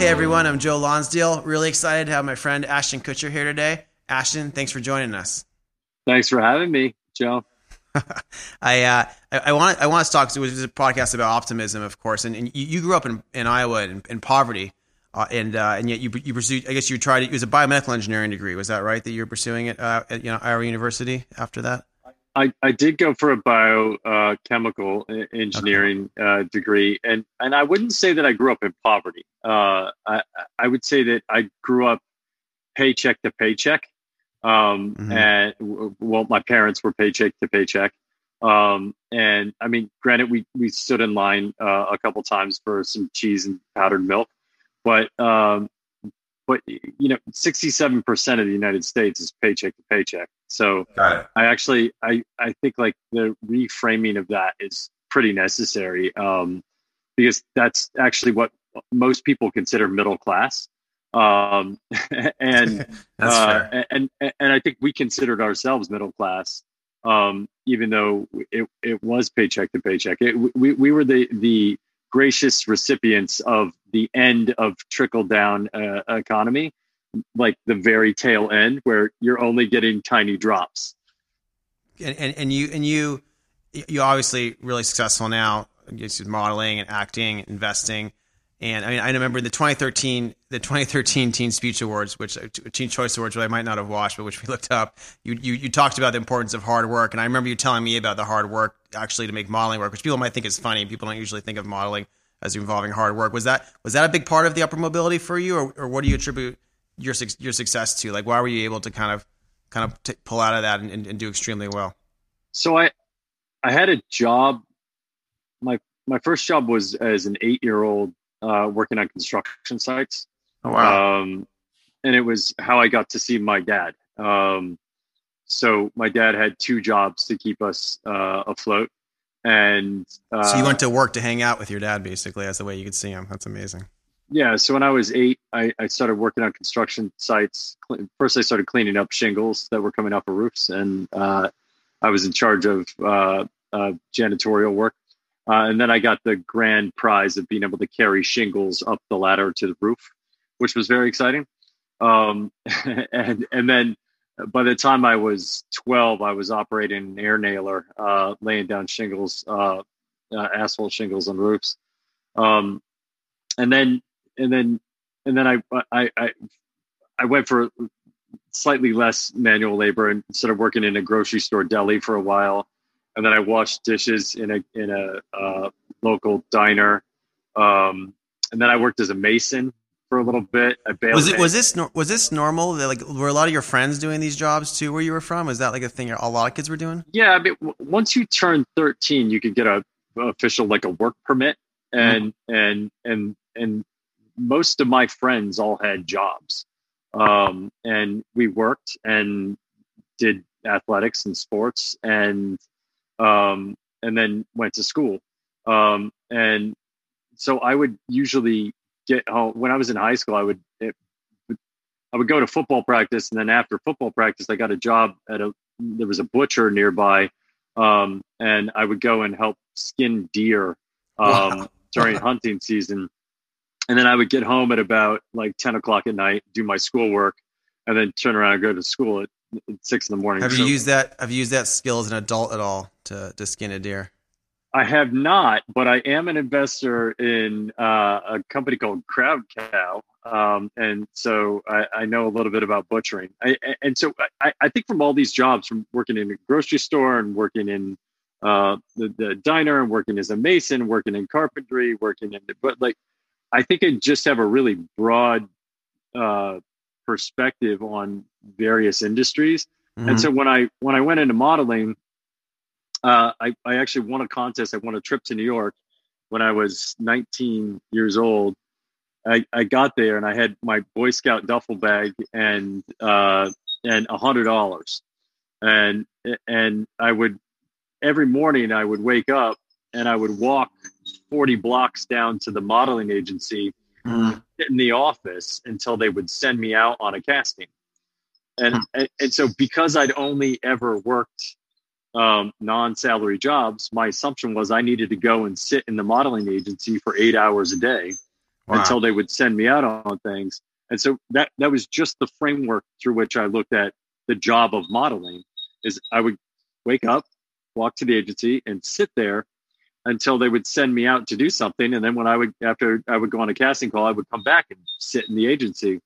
Hey everyone, I'm Joe Lonsdale. Really excited to have my friend Ashton Kutcher here today. Ashton, thanks for joining us. Thanks for having me, Joe. I, uh, I, I want I want to talk. It was a podcast about optimism, of course, and, and you, you grew up in, in Iowa in, in poverty, uh, and uh, and yet you you pursued. I guess you tried. It was a biomedical engineering degree. Was that right? That you were pursuing it uh, at you know Iowa University after that. I, I did go for a biochemical uh, engineering okay. uh, degree, and, and I wouldn't say that I grew up in poverty. Uh, I, I would say that I grew up paycheck to paycheck. Um, mm-hmm. And well, my parents were paycheck to paycheck. Um, and I mean, granted, we, we stood in line uh, a couple times for some cheese and powdered milk, but um, but you know, sixty-seven percent of the United States is paycheck to paycheck. So I actually, I I think like the reframing of that is pretty necessary um, because that's actually what most people consider middle class. Um, and, uh, and, and I think we considered ourselves middle class, um, even though it, it was paycheck to paycheck. It, we we were the the gracious recipients of the end of trickle down uh, economy, like the very tail end where you're only getting tiny drops. And, and, and you and you you obviously really successful now. Just modeling and acting, investing, and I mean I remember the 2013 the 2013 Teen Speech Awards, which Teen Choice Awards, which I might not have watched, but which we looked up. You, you you talked about the importance of hard work, and I remember you telling me about the hard work actually to make modeling work, which people might think is funny. People don't usually think of modeling as involving hard work. Was that was that a big part of the upper mobility for you, or, or what do you attribute your your success to? Like, why were you able to kind of kind of t- pull out of that and, and, and do extremely well? So I I had a job. My my first job was as an eight year old uh, working on construction sites. Oh wow! Um, and it was how I got to see my dad. Um, so my dad had two jobs to keep us uh, afloat and uh, so you went to work to hang out with your dad basically that's the way you could see him that's amazing yeah so when i was eight i, I started working on construction sites. First i started cleaning up shingles that were coming off of roofs and uh, i was in charge of uh, uh janitorial work. Uh, and then i got the grand prize of being able to carry shingles up the ladder to the roof which was very exciting. Um, and and then by the time I was 12, I was operating an air nailer, uh, laying down shingles, uh, asphalt shingles on roofs. Um, and then, and then, and then I, I, I, I went for slightly less manual labor and instead of working in a grocery store deli for a while. And then I washed dishes in a, in a, uh, local diner. Um, and then I worked as a mason for a little bit. was it was this was this normal? Like were a lot of your friends doing these jobs too? Where you were from? Was that like a thing a lot of kids were doing? Yeah, I mean, once you turn thirteen, you could get a official like a work permit, and mm-hmm. and and and most of my friends all had jobs, um, and we worked and did athletics and sports, and um, and then went to school, um, and so I would usually get home when I was in high school. I would it, I would go to football practice, and then after football practice, I got a job at a there was a butcher nearby, um, and I would go and help skin deer um, wow. during hunting season. And then I would get home at about like ten o'clock at night, do my schoolwork, and then turn around and go to school at, at six in the morning. Have you so, used that? Have you used that skill as an adult at all to to skin a deer? I have not, but I am an investor in uh, a company called Crowd Cow, um, and so I, I, know a little bit about butchering. I, and so I, I, think from all these jobs, from working in a grocery store and working in uh, the, the, diner and working as a mason, working in carpentry, working in, but like I think I just have a really broad uh, perspective on various industries. Mm-hmm. And so when I when I went into modeling uh, I, I actually won a contest. I won a trip to New York when I was 19 years old. I, I got there and I had my Boy Scout duffel bag and uh, and a hundred dollars, and and I would every morning I would wake up and I would walk 40 blocks down to the modeling agency mm. in the office until they would send me out on a casting. And, and, and so because I'd only ever worked um, non-salary jobs, my assumption was I needed to go and sit in the modeling agency for eight hours a day wow. until they would send me out on things. And so that that was just the framework through which I looked at the job of modeling. Is I would wake up, walk to the agency, and sit there until they would send me out to do something. And then when I would after I would go on a casting call, I would come back and sit in the agency.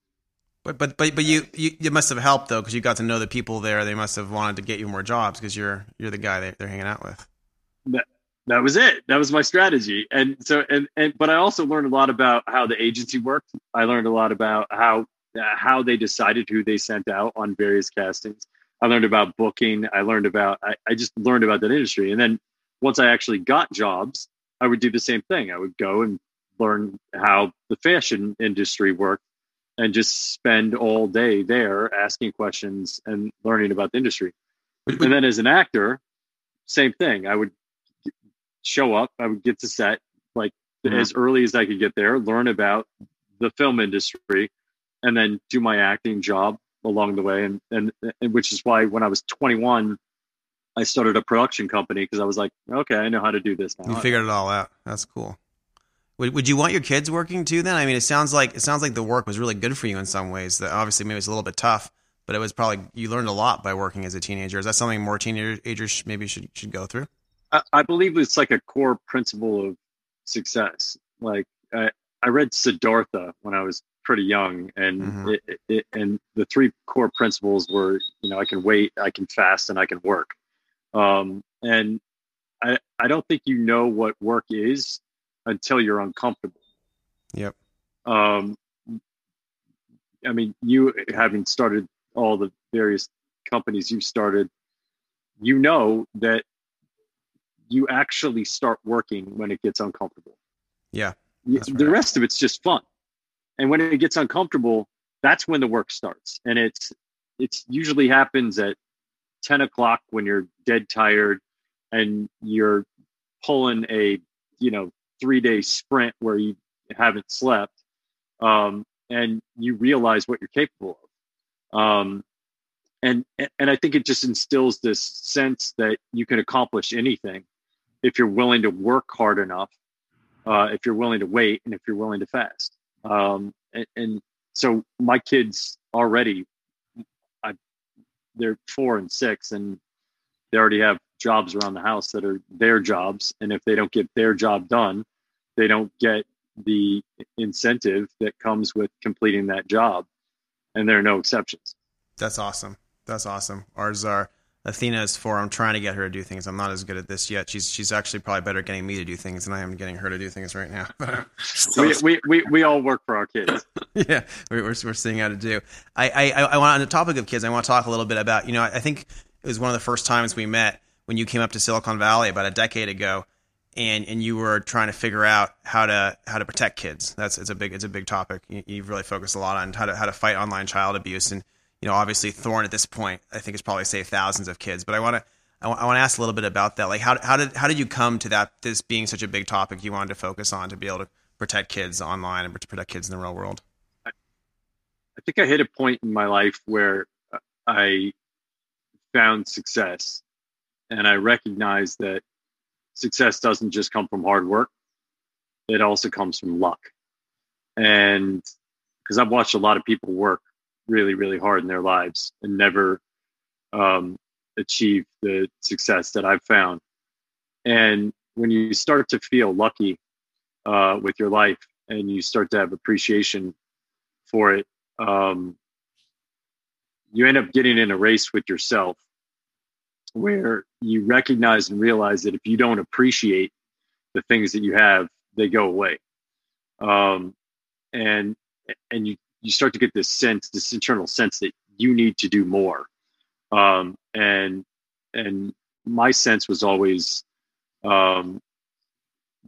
But but but but you you it must have helped though because you got to know the people there. They must have wanted to get you more jobs because you're you're the guy they, they're hanging out with. That, that was it. That was my strategy. And so and and but I also learned a lot about how the agency worked. I learned a lot about how how they decided who they sent out on various castings. I learned about booking. I learned about I, I just learned about that industry. And then once I actually got jobs, I would do the same thing. I would go and learn how the fashion industry worked and just spend all day there asking questions and learning about the industry. And then as an actor, same thing. I would show up, I would get to set like mm-hmm. as early as I could get there, learn about the film industry, and then do my acting job along the way. And, and, and which is why when I was 21, I started a production company because I was like, okay, I know how to do this now. You figured it all out. That's cool. Would, would you want your kids working too? Then I mean, it sounds like it sounds like the work was really good for you in some ways. That obviously maybe it's a little bit tough, but it was probably you learned a lot by working as a teenager. Is that something more teenagers maybe should should go through? I, I believe it's like a core principle of success. Like I, I read Siddhartha when I was pretty young, and mm-hmm. it, it, and the three core principles were, you know, I can wait, I can fast, and I can work. Um, and I I don't think you know what work is until you're uncomfortable. Yep. Um, I mean, you having started all the various companies you've started, you know that you actually start working when it gets uncomfortable. Yeah. Right. The rest of it's just fun. And when it gets uncomfortable, that's when the work starts. And it's it's usually happens at 10 o'clock when you're dead tired and you're pulling a, you know, three day sprint where you haven't slept um, and you realize what you're capable of. Um, and and i think it just instills this sense that you can accomplish anything if you're willing to work hard enough uh, if you're willing to wait and if you're willing to fast. Um, and, and, so my kids already they're four and six and they already have jobs around the house that are their jobs. And if they don't get their job done they don't get the incentive that comes with completing that job. And there are no exceptions. That's awesome. That's awesome. Ours are athena's for i'm trying to get her to do things. I'm not as good at this yet. She's she's actually probably better at getting me to do things than i am getting her to do things right now. So, we, we, we, we all work for our kids. Yeah we're, we're, we're seeing how to do. I, I i want on the topic of kids i want to talk a little bit about you know i think it was one of the first times we met when you came up to silicon valley about a decade ago and and you were trying to figure out how to how to protect kids. That's it's a big it's a big topic. You, you've really focused a lot on how to how to fight online child abuse, and you know obviously Thorn at this point I think has probably saved thousands of kids. But I want to I want, to ask a little bit about that. Like how how did how did you come to that this being such a big topic you wanted to focus on to be able to protect kids online and to protect kids in the real world? I, I think I hit a point in my life where uh, I found success, and I recognized that success doesn't just come from hard work, it also comes from luck. And because I've watched a lot of people work really, really hard in their lives and never um, achieve the success that I've found. And when you start to feel lucky uh, with your life and you start to have appreciation for it, um, you end up getting in a race with yourself where you recognize and realize that if you don't appreciate the things that you have, they go away. Um, and and you you start to get this sense, this internal sense that you need to do more. Um, and and my sense was always um,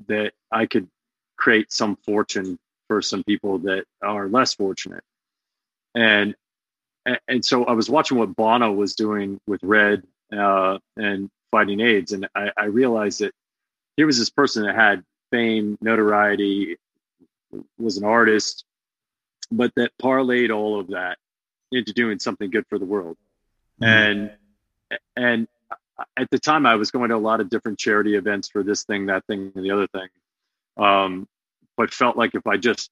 that I could create some fortune for some people that are less fortunate. And and so I was watching what Bono was doing with Red uh, and fighting AIDS. And I, I realized that here was this person that had fame, notoriety, was an artist, but that parlayed all of that into doing something good for the world. Mm-hmm. And and at the time, I was going to a lot of different charity events for this thing, that thing, and the other thing. Um, but felt like if I just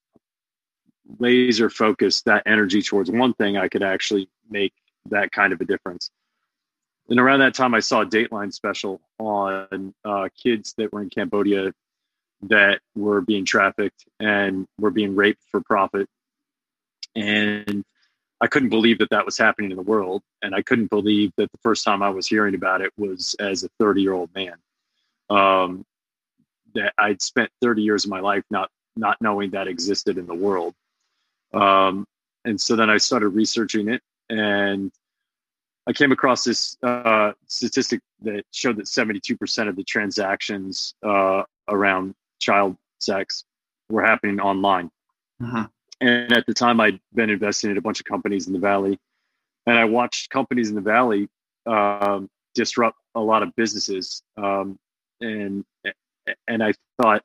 laser focused that energy towards one thing, I could actually make that kind of a difference. And around that time, I saw a Dateline special on uh, kids that were in Cambodia that were being trafficked and were being raped for profit. And I couldn't believe that that was happening in the world. And I couldn't believe that the first time I was hearing about it was as a 30 year old man. Um, that I'd spent 30 years of my life not not knowing that existed in the world. Um, and so then I started researching it, and I came across this uh, statistic that showed that 72% of the transactions uh, around child sex were happening online. Uh-huh. And at the time, I'd been investing in a bunch of companies in the Valley, and I watched companies in the Valley um, disrupt a lot of businesses. Um, and and I thought,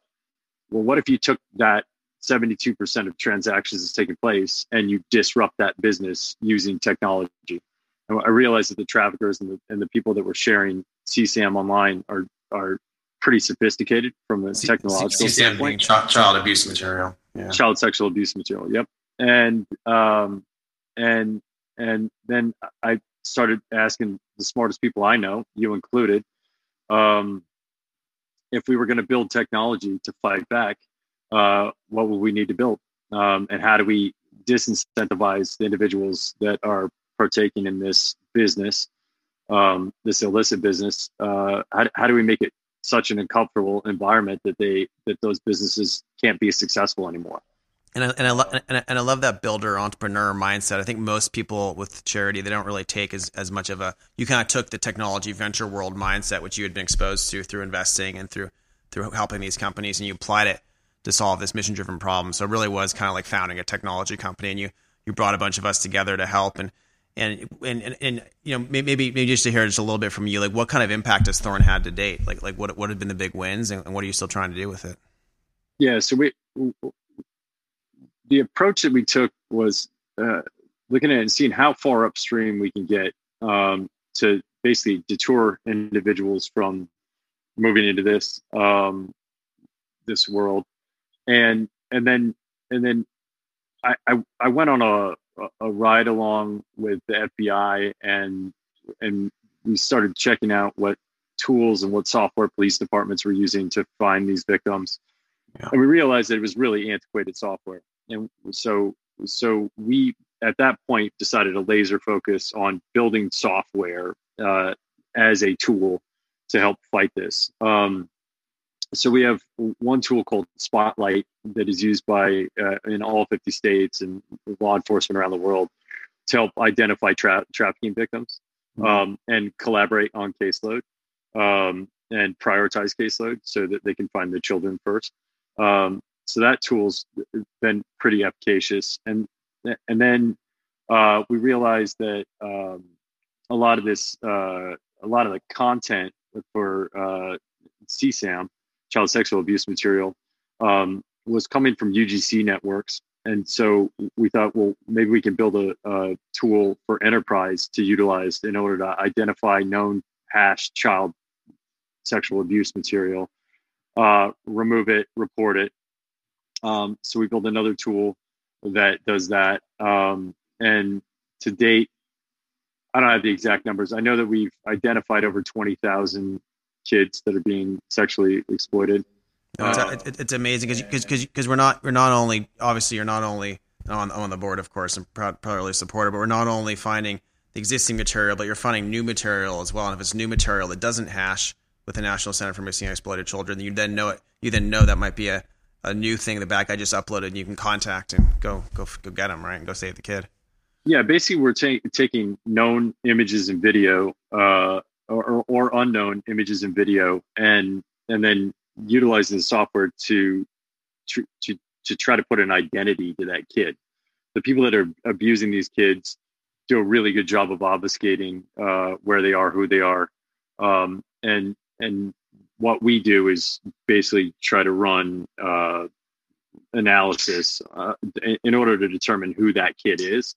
well, what if you took that 72% of transactions that's taking place and you disrupt that business using technology? And I realized that the traffickers and the, and the people that were sharing CSAM online are, are pretty sophisticated from a technological standpoint. Child abuse material. Yeah. Child sexual abuse material. Yep. And, um, and, and then I started asking the smartest people I know, you included, um, if we were going to build technology to fight back, uh, what would we need to build? Um, and how do we disincentivize the individuals that are partaking in this business, um, this illicit business? Uh, how, how do we make it such an uncomfortable environment that they that those businesses can't be successful anymore? And I, and I, lo- and I, and I love that builder entrepreneur mindset. I think most people with charity they don't really take as, as much of a. You kind of took the technology venture world mindset, which you had been exposed to through investing and through through helping these companies, and you applied it to solve this mission driven problem. So it really was kind of like founding a technology company, and you you brought a bunch of us together to help and. And, and, and, you know maybe maybe just to hear just a little bit from you like what kind of impact has Thorn had to date? Like like what what have been the big wins and, and what are you still trying to do with it? Yeah so we the approach that we took was uh, looking at it and seeing how far upstream we can get um, to basically detour individuals from moving into this um, this world, and and then and then I I, I went on a a ride along with the FBI and and we started checking out what tools and what software police departments were using to find these victims. Yeah. And we realized that it was really antiquated software and so so we at that point decided to laser focus on building software uh, as a tool to help fight this. Um, so we have one tool called Spotlight that is used by uh, in all 50 states and law enforcement around the world to help identify tra- trafficking victims mm-hmm. um, and collaborate on caseload um, and prioritize caseload so that they can find the children first. Um, so that tool's been pretty efficacious. And and then uh, we realized that um, a lot of this, uh, a lot of the content for uh, CSAM, child sexual abuse material, um, was coming from UGC networks. And so we thought, well, maybe we can build a, a tool for enterprise to utilize in order to identify known hash child sexual abuse material, uh, remove it, report it, um, so we built another tool that does that. Um, and to date, I don't have the exact numbers. I know that we've identified over 20,000 kids that are being sexually exploited. No, it's, uh, it's, amazing because because we're not we're not only obviously you're not only on on the board of course and probably supported, but we're not only finding the existing material, but you're finding new material as well. And if it's new material that doesn't hash with the National Center for Missing and Exploited Children, you then know it. You then know that might be a a new thing the back guy just uploaded and you can contact and go go go get him right and go save the kid yeah basically we're ta- taking known images and video uh, or, or unknown images and video and and then utilizing the software to to to, try to put an identity to that kid. The people that are abusing these kids do a really good job of obfuscating uh, where they are who they are. Um, and and what we do is basically try to run uh, analysis uh, in order to determine who that kid is,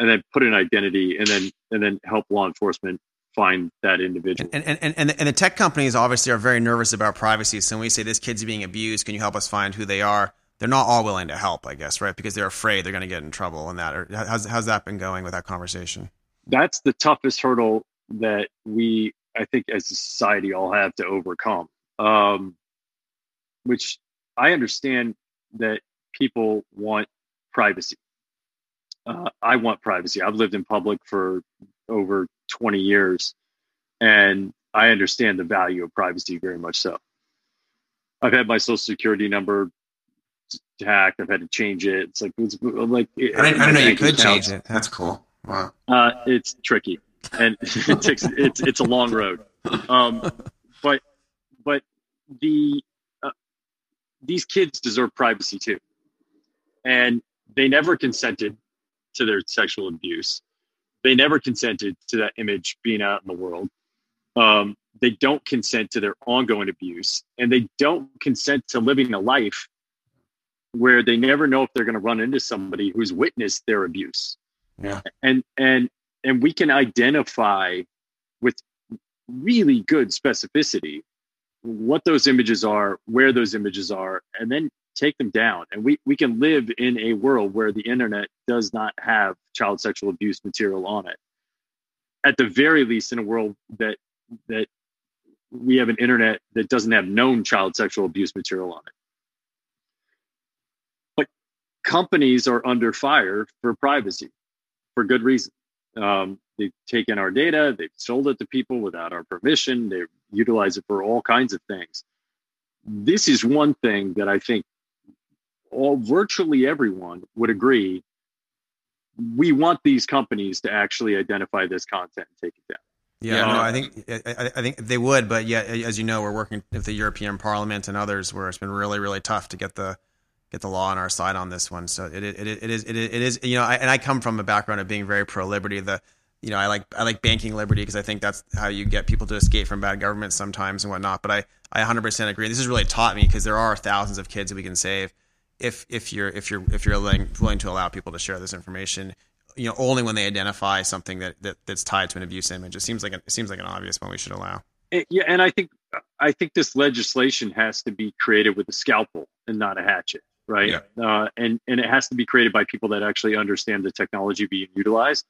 and then put an identity, and then and then help law enforcement find that individual. And and, and, and, the, tech companies obviously are very nervous about privacy. So when we say this kid's being abused, can you help us find who they are? they're not all willing to help, I guess, right? Because they're afraid they're going to get in trouble and that. Or how's how's that been going with that conversation? That's the toughest hurdle that we, I think, as a society, all have to overcome. Um, which I understand that people want privacy. Uh, I want privacy. I've lived in public for over 20 years, and I understand the value of privacy very much so. I've had my social security number hacked. I've had to change it. It's like it's like I didn't, I didn't know you could change it. That's cool. Wow. Uh, it's tricky, and it takes it's it's a long road. Um, but but the uh, these kids deserve privacy too, and they never consented to their sexual abuse. They never consented to that image being out in the world. Um, they don't consent to their ongoing abuse, and they don't consent to living a life where they never know if they're going to run into somebody who's witnessed their abuse. Yeah. And and and we can identify with really good specificity what those images are, where those images are, and then take them down. And we, we can live in a world where the internet does not have child sexual abuse material on it. At the very least, in a world that that we have an internet that doesn't have known child sexual abuse material on it But companies are under fire for privacy for good reason. Um, they've taken our data, they've sold it to people without our permission, they utilize it for all kinds of things. This is one thing that I think all virtually everyone would agree. We want these companies to actually identify this content and take it down. Yeah, no, I think I, I, think they would, but yeah, as you know, we're working with the European Parliament and others, where it's been really, really tough to get the get the law on our side on this one. So it it, it is it is, it is you know, I, and I come from a background of being very pro liberty. The you know, I like I like banking liberty because I think that's how you get people to escape from bad governments sometimes and whatnot. But I I 100% agree. This has really taught me because there are thousands of kids that we can save if if you're if you're if you're willing, willing to allow people to share this information. You know, only when they identify something that, that that's tied to an abuse image. It seems like a, it seems like an obvious one we should allow. Yeah, and I think I think this legislation has to be created with a scalpel and not a hatchet right? Yeah. Uh, and and it has to be created by people that actually understand the technology being utilized.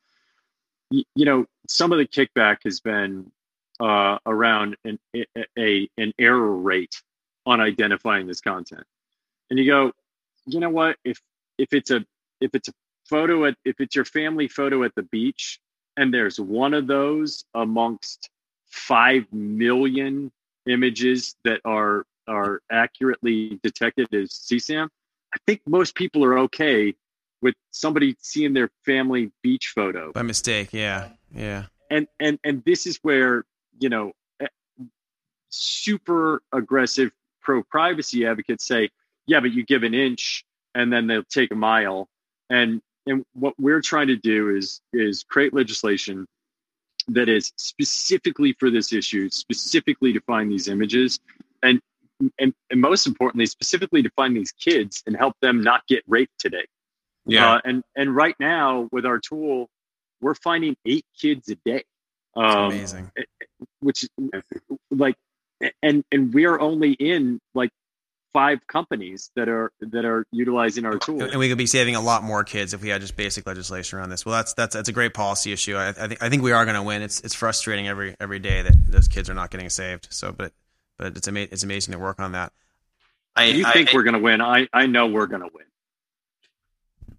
You, you know, some of the kickback has been uh, around an a, a an error rate on identifying this content, and you go, you know what? If if it's a if it's a photo at if it's your family photo at the beach, and there's one of those amongst five million images that are are accurately detected as CSAM, I think most people are okay with somebody seeing their family beach photo by mistake. Yeah, yeah. And and and this is where you know eh, super aggressive pro privacy advocates say, yeah, but you give an inch and then they'll take a mile. And and what we're trying to do is is create legislation that is specifically for this issue, specifically to find these images, and and, and most importantly, specifically to find these kids and help them not get raped today. Yeah. Uh, and and right now with our tool, we're finding eight kids a day. Um, amazing. Eh, eh, which like, and and we are only in like five companies that are that are utilizing our tool. And we could be saving a lot more kids if we had just basic legislation around this. Well, that's that's that's a great policy issue. I, I think I think we are going to win. It's it's frustrating every every day that those kids are not getting saved. So, but but it's ama- it's amazing to work on that. I, you I, think I, we're going to win? I I know we're going to win.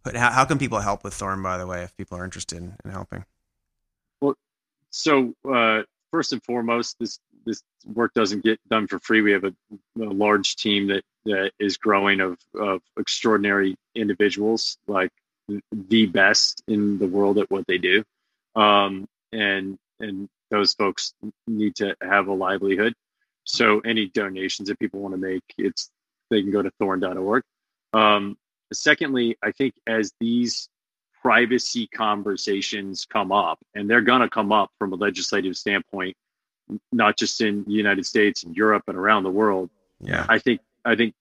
But how, how can people help with Thorn? By the way, if people are interested in, in helping. Well, so uh, first and foremost, this this work doesn't get done for free. We have a, a large team that that is growing of of extraordinary individuals, like the best in the world at what they do, um, and and those folks need to have a livelihood. So any donations that people want to make, it's they can go to thorn.org. Um, secondly, I think as these privacy conversations come up, and they're going to come up from a legislative standpoint, not just in the United States and Europe and around the world. Yeah, I think I think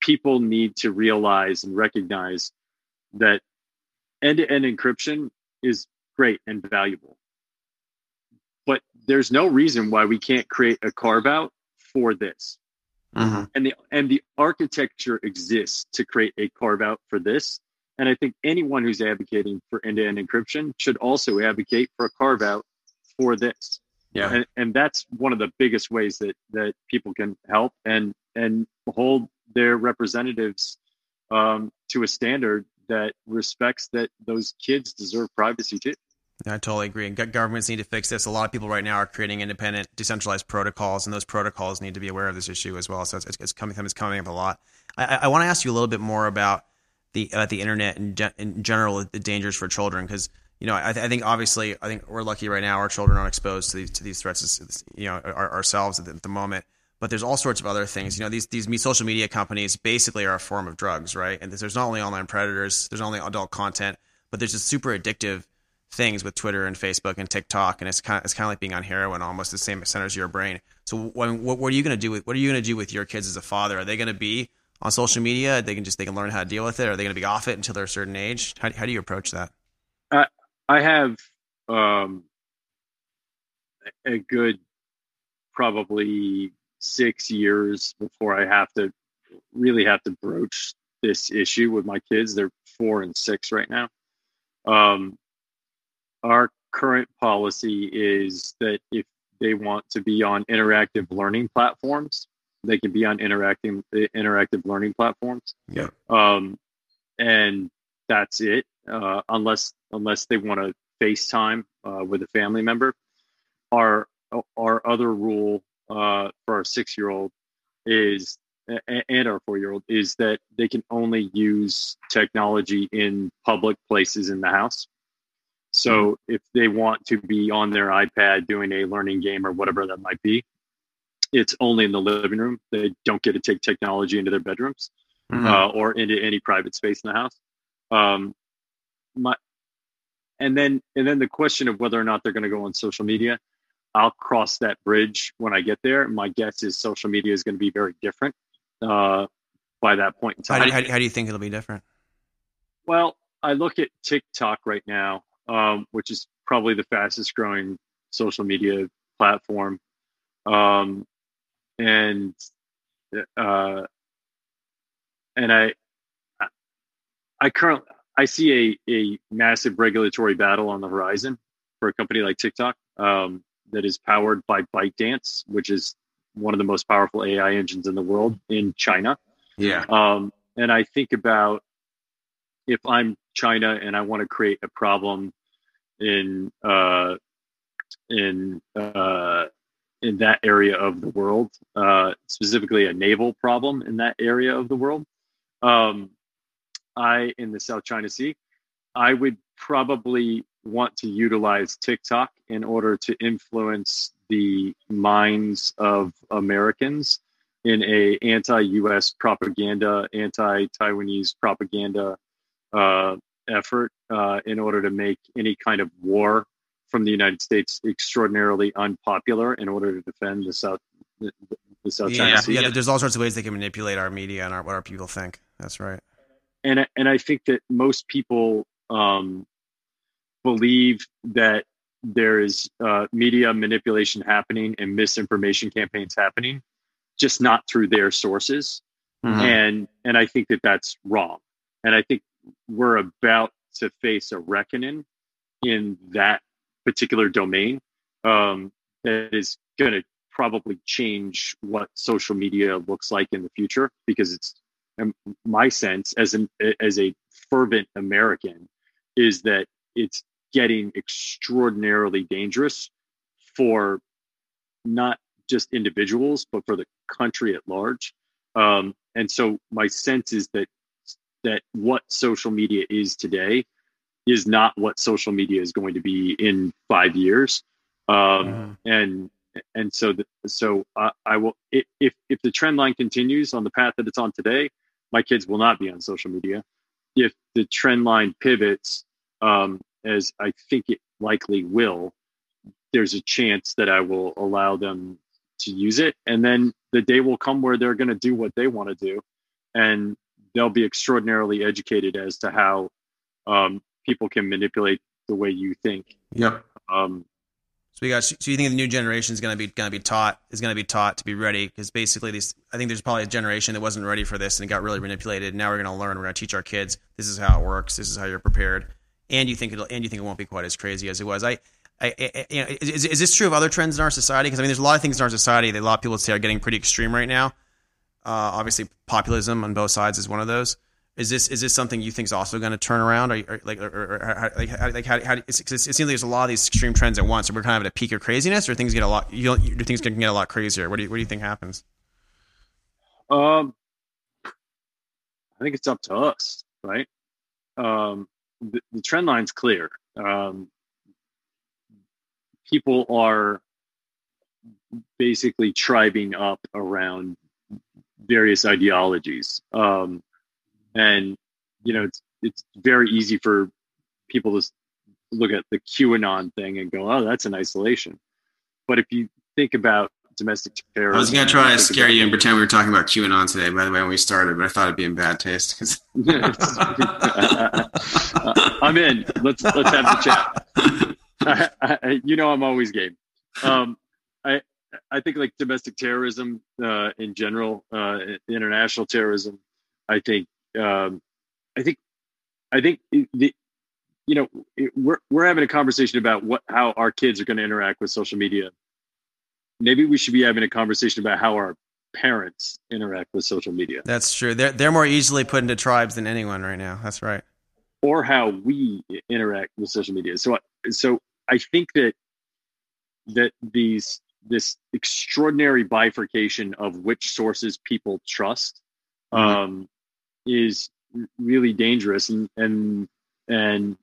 people need to realize and recognize that end-to-end encryption is great and valuable, but there's no reason why we can't create a carve out for this. mm-hmm. and the and the architecture exists to create a carve out for this. And I think anyone who's advocating for end to end encryption should also advocate for a carve out for this. Yeah, and, and that's one of the biggest ways that that people can help and and hold their representatives um, to a standard that respects that those kids deserve privacy too. I totally agree. And governments need to fix this. A lot of people right now are creating independent, decentralized protocols, and those protocols need to be aware of this issue as well. So it's, it's coming, it's coming up a lot. I, I want to ask you a little bit more about the about the internet and in general, the dangers for children, because you know, I, th- I, think obviously, I think we're lucky right now. Our children aren't exposed to these to these threats, you know, our, ourselves at the, at the, moment. But there's all sorts of other things. You know, these these social media companies basically are a form of drugs, right? And there's not only online predators, there's only adult content, but there's just super addictive things with Twitter and Facebook and TikTok, and it's kind of, it's kind of like being on heroin, almost the same centers your brain. So, what, what, what are you going to do with what are you going to do with your kids as a father? Are they going to be on social media? They can just they can learn how to deal with it. Are they going to be off it until they're a certain age? How, how do you approach that? Uh, I have um, a good probably six years before I have to really have to broach this issue with my kids. They're four and six right now. Um, our current policy is that if they want to be on interactive learning platforms, they can be on interacting interactive learning platforms. Yeah. Um, and that's it uh, unless unless they want to FaceTime uh, with a family member. Our our other rule uh, for our six year old is and our four year old is that they can only use technology in public places in the house. So mm-hmm. if they want to be on their iPad doing a learning game or whatever that might be, it's only in the living room. They don't get to take technology into their bedrooms mm-hmm. uh, or into any private space in the house. Um, my and then and then the question of whether or not they're going to go on social media i'll cross that bridge when i get there. My guess is social media is going to be very different uh, by that point in time. how, how, how, do you think it'll be different? Well i look at tiktok right now um, which is probably the fastest growing social media platform. Um, and uh, and i i currently I see a, a massive regulatory battle on the horizon for a company like TikTok um, that is powered by ByteDance, which is one of the most powerful AI engines in the world in China. Yeah. Um, and I think about if I'm China and I want to create a problem in uh, in uh, in that area of the world, uh, specifically a naval problem in that area of the world. Um, I in the South China Sea, I would probably want to utilize TikTok in order to influence the minds of Americans in a anti-U.S. propaganda, anti-Taiwanese propaganda uh, effort uh, in order to make any kind of war from the United States extraordinarily unpopular in order to defend the South the, the South yeah, China Sea. Yeah, there's all sorts of ways they can manipulate our media and our, what our people think. That's right and and I think that most people um, believe that there is uh, media manipulation happening and misinformation campaigns happening, just not through their sources, mm-hmm. and and I think that that's wrong, and I think we're about to face a reckoning in that particular domain um, that is going to probably change what social media looks like in the future because it's my sense as an as a fervent American is that it's getting extraordinarily dangerous for not just individuals but for the country at large. Um, and so my sense is that that what social media is today is not what social media is going to be in five years. Um, mm-hmm. And and so the, so I, I will if if the trend line continues on the path that it's on today, my kids will not be on social media. If the trend line pivots, um, as I think it likely will, there's a chance that I will allow them to use it. And then the day will come where they're going to do what they want to do. And they'll be extraordinarily educated as to how um, people can manipulate the way you think. Yep. Um, So we got. So you think the new generation is going to be going to be taught is going to be taught to be ready because basically these. I think there's probably a generation that wasn't ready for this and it got really manipulated. Now we're going to learn. We're going to teach our kids. This is how it works. This is how you're prepared. And you think it'll. And you think it won't be quite as crazy as it was. I. I, I you know, is, is this true of other trends in our society? Because I mean, there's a lot of things in our society that a lot of people say are getting pretty extreme right now. Uh, obviously, populism on both sides is one of those. Is this is this something you think is also going to turn around? Or, or like, or, or, like, how, like how, how it seems like there's a lot of these extreme trends at once. So we're kind of at a peak of craziness, or things get a lot. You do things can get a lot crazier. What do you what do you think happens? Um, I think it's up to us, right? Um, the, the trend line's clear. Um, people are basically tribing up around various ideologies. Um, and you know it's it's very easy for people to look at the QAnon thing and go, "Oh, that's an isolation." But if you think about domestic terrorism, I was going to try to scare you and pretend we were talking about QAnon today. By the way, when we started, but I thought it'd be in bad taste. I'm in. Let's let's have the chat. I, I, you know, I'm always game. Um, I I think like domestic terrorism uh, in general, uh, international terrorism. I think um, I think I think the you know it, we're we're having a conversation about what how our kids are going to interact with social media. Maybe we should be having a conversation about how our parents interact with social media. That's true. They're they're more easily put into tribes than anyone right now. That's right. Or how we interact with social media. So so I think that that these this extraordinary bifurcation of which sources people trust mm-hmm. um, is really dangerous and and and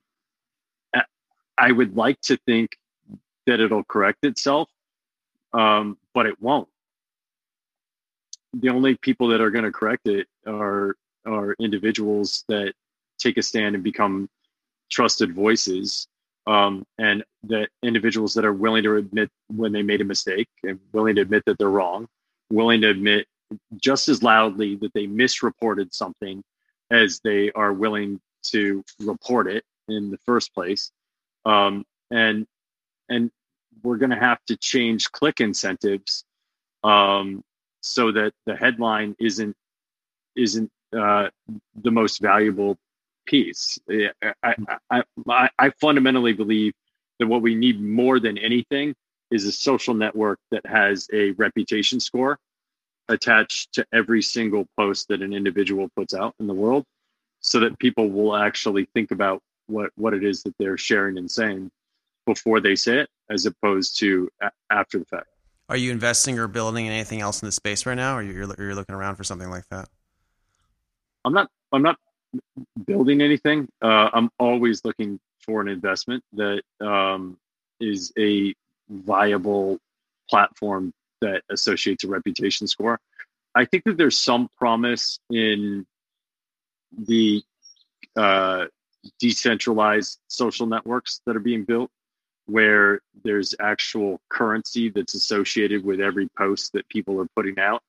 I would like to think that it'll correct itself, um, but it won't. The only people that are going to correct it are are individuals that take a stand and become trusted voices, um, and that individuals that are willing to admit when they made a mistake and willing to admit that they're wrong, willing to admit just as loudly that they misreported something as they are willing to report it in the first place. Um, and and we're going to have to change click incentives um, so that the headline isn't isn't uh, the most valuable piece. I, I, I, I fundamentally believe that what we need more than anything is a social network that has a reputation score attached to every single post that an individual puts out in the world so that people will actually think about what, what it is that they're sharing and saying before they say it as opposed to a- after the fact. Are you investing or building in anything else in the space right now, or you're, you're looking around for something like that? I'm not. I'm not building anything. Uh, I'm always looking for an investment that um, is a viable platform that associates a reputation score. I think that there's some promise in the uh, decentralized social networks that are being built where there's actual currency that's associated with every post that people are putting out.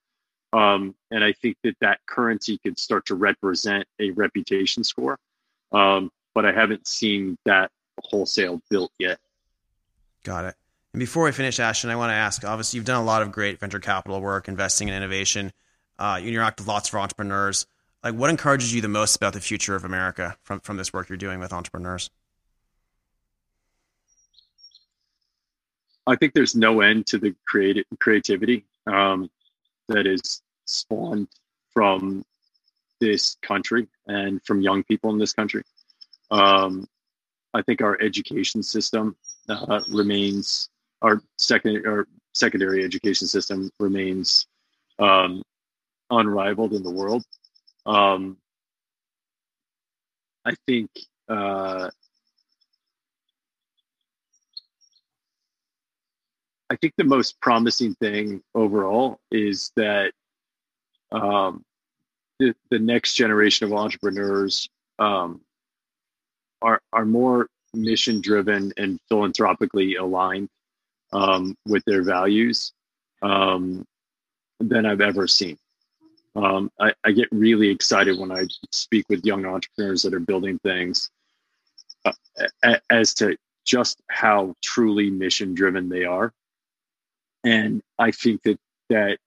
Um, and I think that that currency could start to represent a reputation score. Um, but I haven't seen that wholesale built yet. Got it. And before we finish, Ashton, I want to ask obviously, you've done a lot of great venture capital work, investing in innovation. Uh, you interact with lots of entrepreneurs. Like, what encourages you the most about the future of America from, from this work you're doing with entrepreneurs? I think there's no end to the creativity um, that is spawned from this country and from young people in this country. Um, I think our education system uh, remains our second our secondary education system remains um, unrivaled in the world. Um, I think uh, I think the most promising thing overall is that um, the, the next generation of entrepreneurs um, are are more mission driven and philanthropically aligned um, with their values um, than I've ever seen. Um, I, I, get really excited when I speak with young entrepreneurs that are building things uh, as to just how truly mission driven they are. And I think that that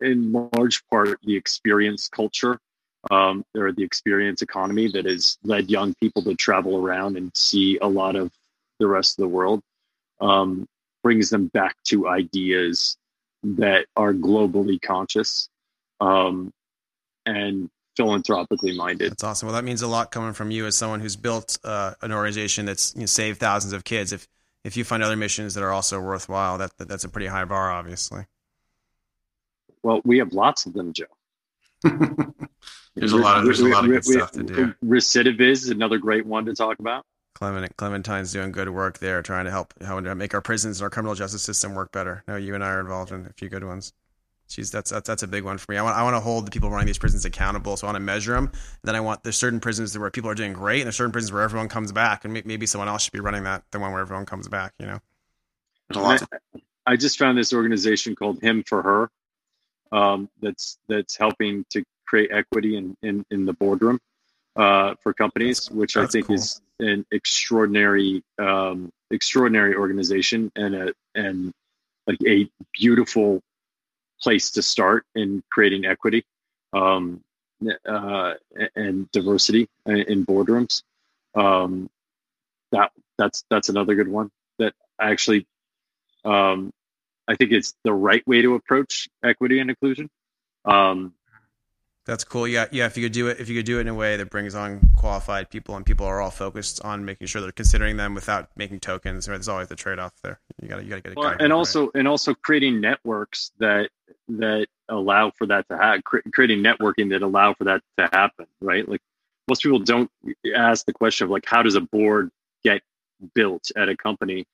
in large part the experience culture um, or the experience economy that has led young people to travel around and see a lot of the rest of the world um, brings them back to ideas that are globally conscious um, and philanthropically minded. That's awesome. Well, that means a lot coming from you as someone who's built uh, an organization that's you know, saved thousands of kids. If if you find other missions that are also worthwhile, that, that that's a pretty high bar, obviously. Well, we have lots of them, Joe. there's a lot of there's a lot of good stuff to do. Recidivism is another great one to talk about. Clement, Clementine's doing good work there, trying to help how to make our prisons and our criminal justice system work better. No, you and I are involved in a few good ones. Jeez, that's, that's that's a big one for me. I want I want to hold the people running these prisons accountable. So I want to measure them. Then I want there's certain prisons where people are doing great, and there's certain prisons where everyone comes back, and maybe someone else should be running that, the one where everyone comes back. You know, there's a lot. I, I just found this organization called Him for Her, um, that's that's helping to create equity in in, in the boardroom uh, for companies, that's, which I think cool. is an extraordinary um, extraordinary organization and a and like a beautiful place to start in creating equity um, uh, and diversity in boardrooms. Um, that that's that's another good one that actually um, I think it's the right way to approach equity and inclusion. Um, that's cool. Yeah, yeah. If you could do it, if you could do it in a way that brings on qualified people, and people are all focused on making sure they're considering them without making tokens. Right? There's always the trade off there. You got to, you got to get it. Well, and also, right. and also creating networks that that allow for that to happen. Creating networking that allow for that to happen. Right? Like most people don't ask the question of like, how does a board get built at a company?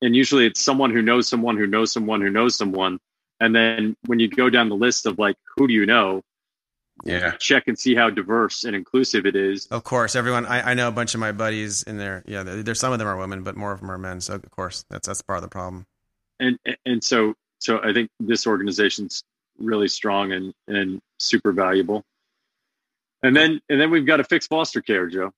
And usually, it's someone who knows someone who knows someone who knows someone. And then when you go down the list of like, who do you know? Yeah. Check and see how diverse and inclusive it is. Of course. Everyone i, I know a bunch of my buddies in there. Yeah there's some of them are women but more of them are men. So of course that's that's part of the problem. And and so so i think this organization's really strong and and super valuable. And then and then we've got to fix foster care joe.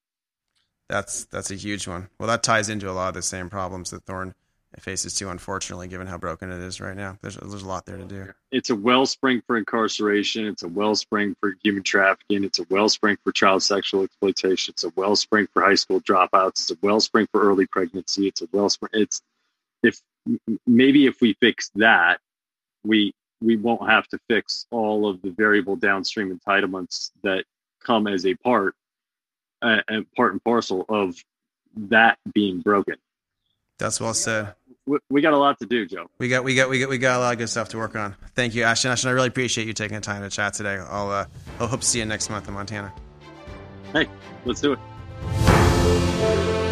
That's that's a huge one. Well that ties into a lot of the same problems that thorn faces too, unfortunately, given how broken it is right now. There's, there's a lot there to do. It's a wellspring for incarceration. It's a wellspring for human trafficking. It's a wellspring for child sexual exploitation. It's a wellspring for high school dropouts. It's a wellspring for early pregnancy. It's a wellspring. It's if maybe if we fix that, we we won't have to fix all of the variable downstream entitlements that come as a part uh, and part and parcel of that being broken. That's well said we got a lot to do, Joe. We got we got we got we got a lot of good stuff to work on. Thank you, Ashton. Ashton, I really appreciate you taking the time to chat today. I'll uh, I'll hope to see you next month in Montana. Hey, let's do it.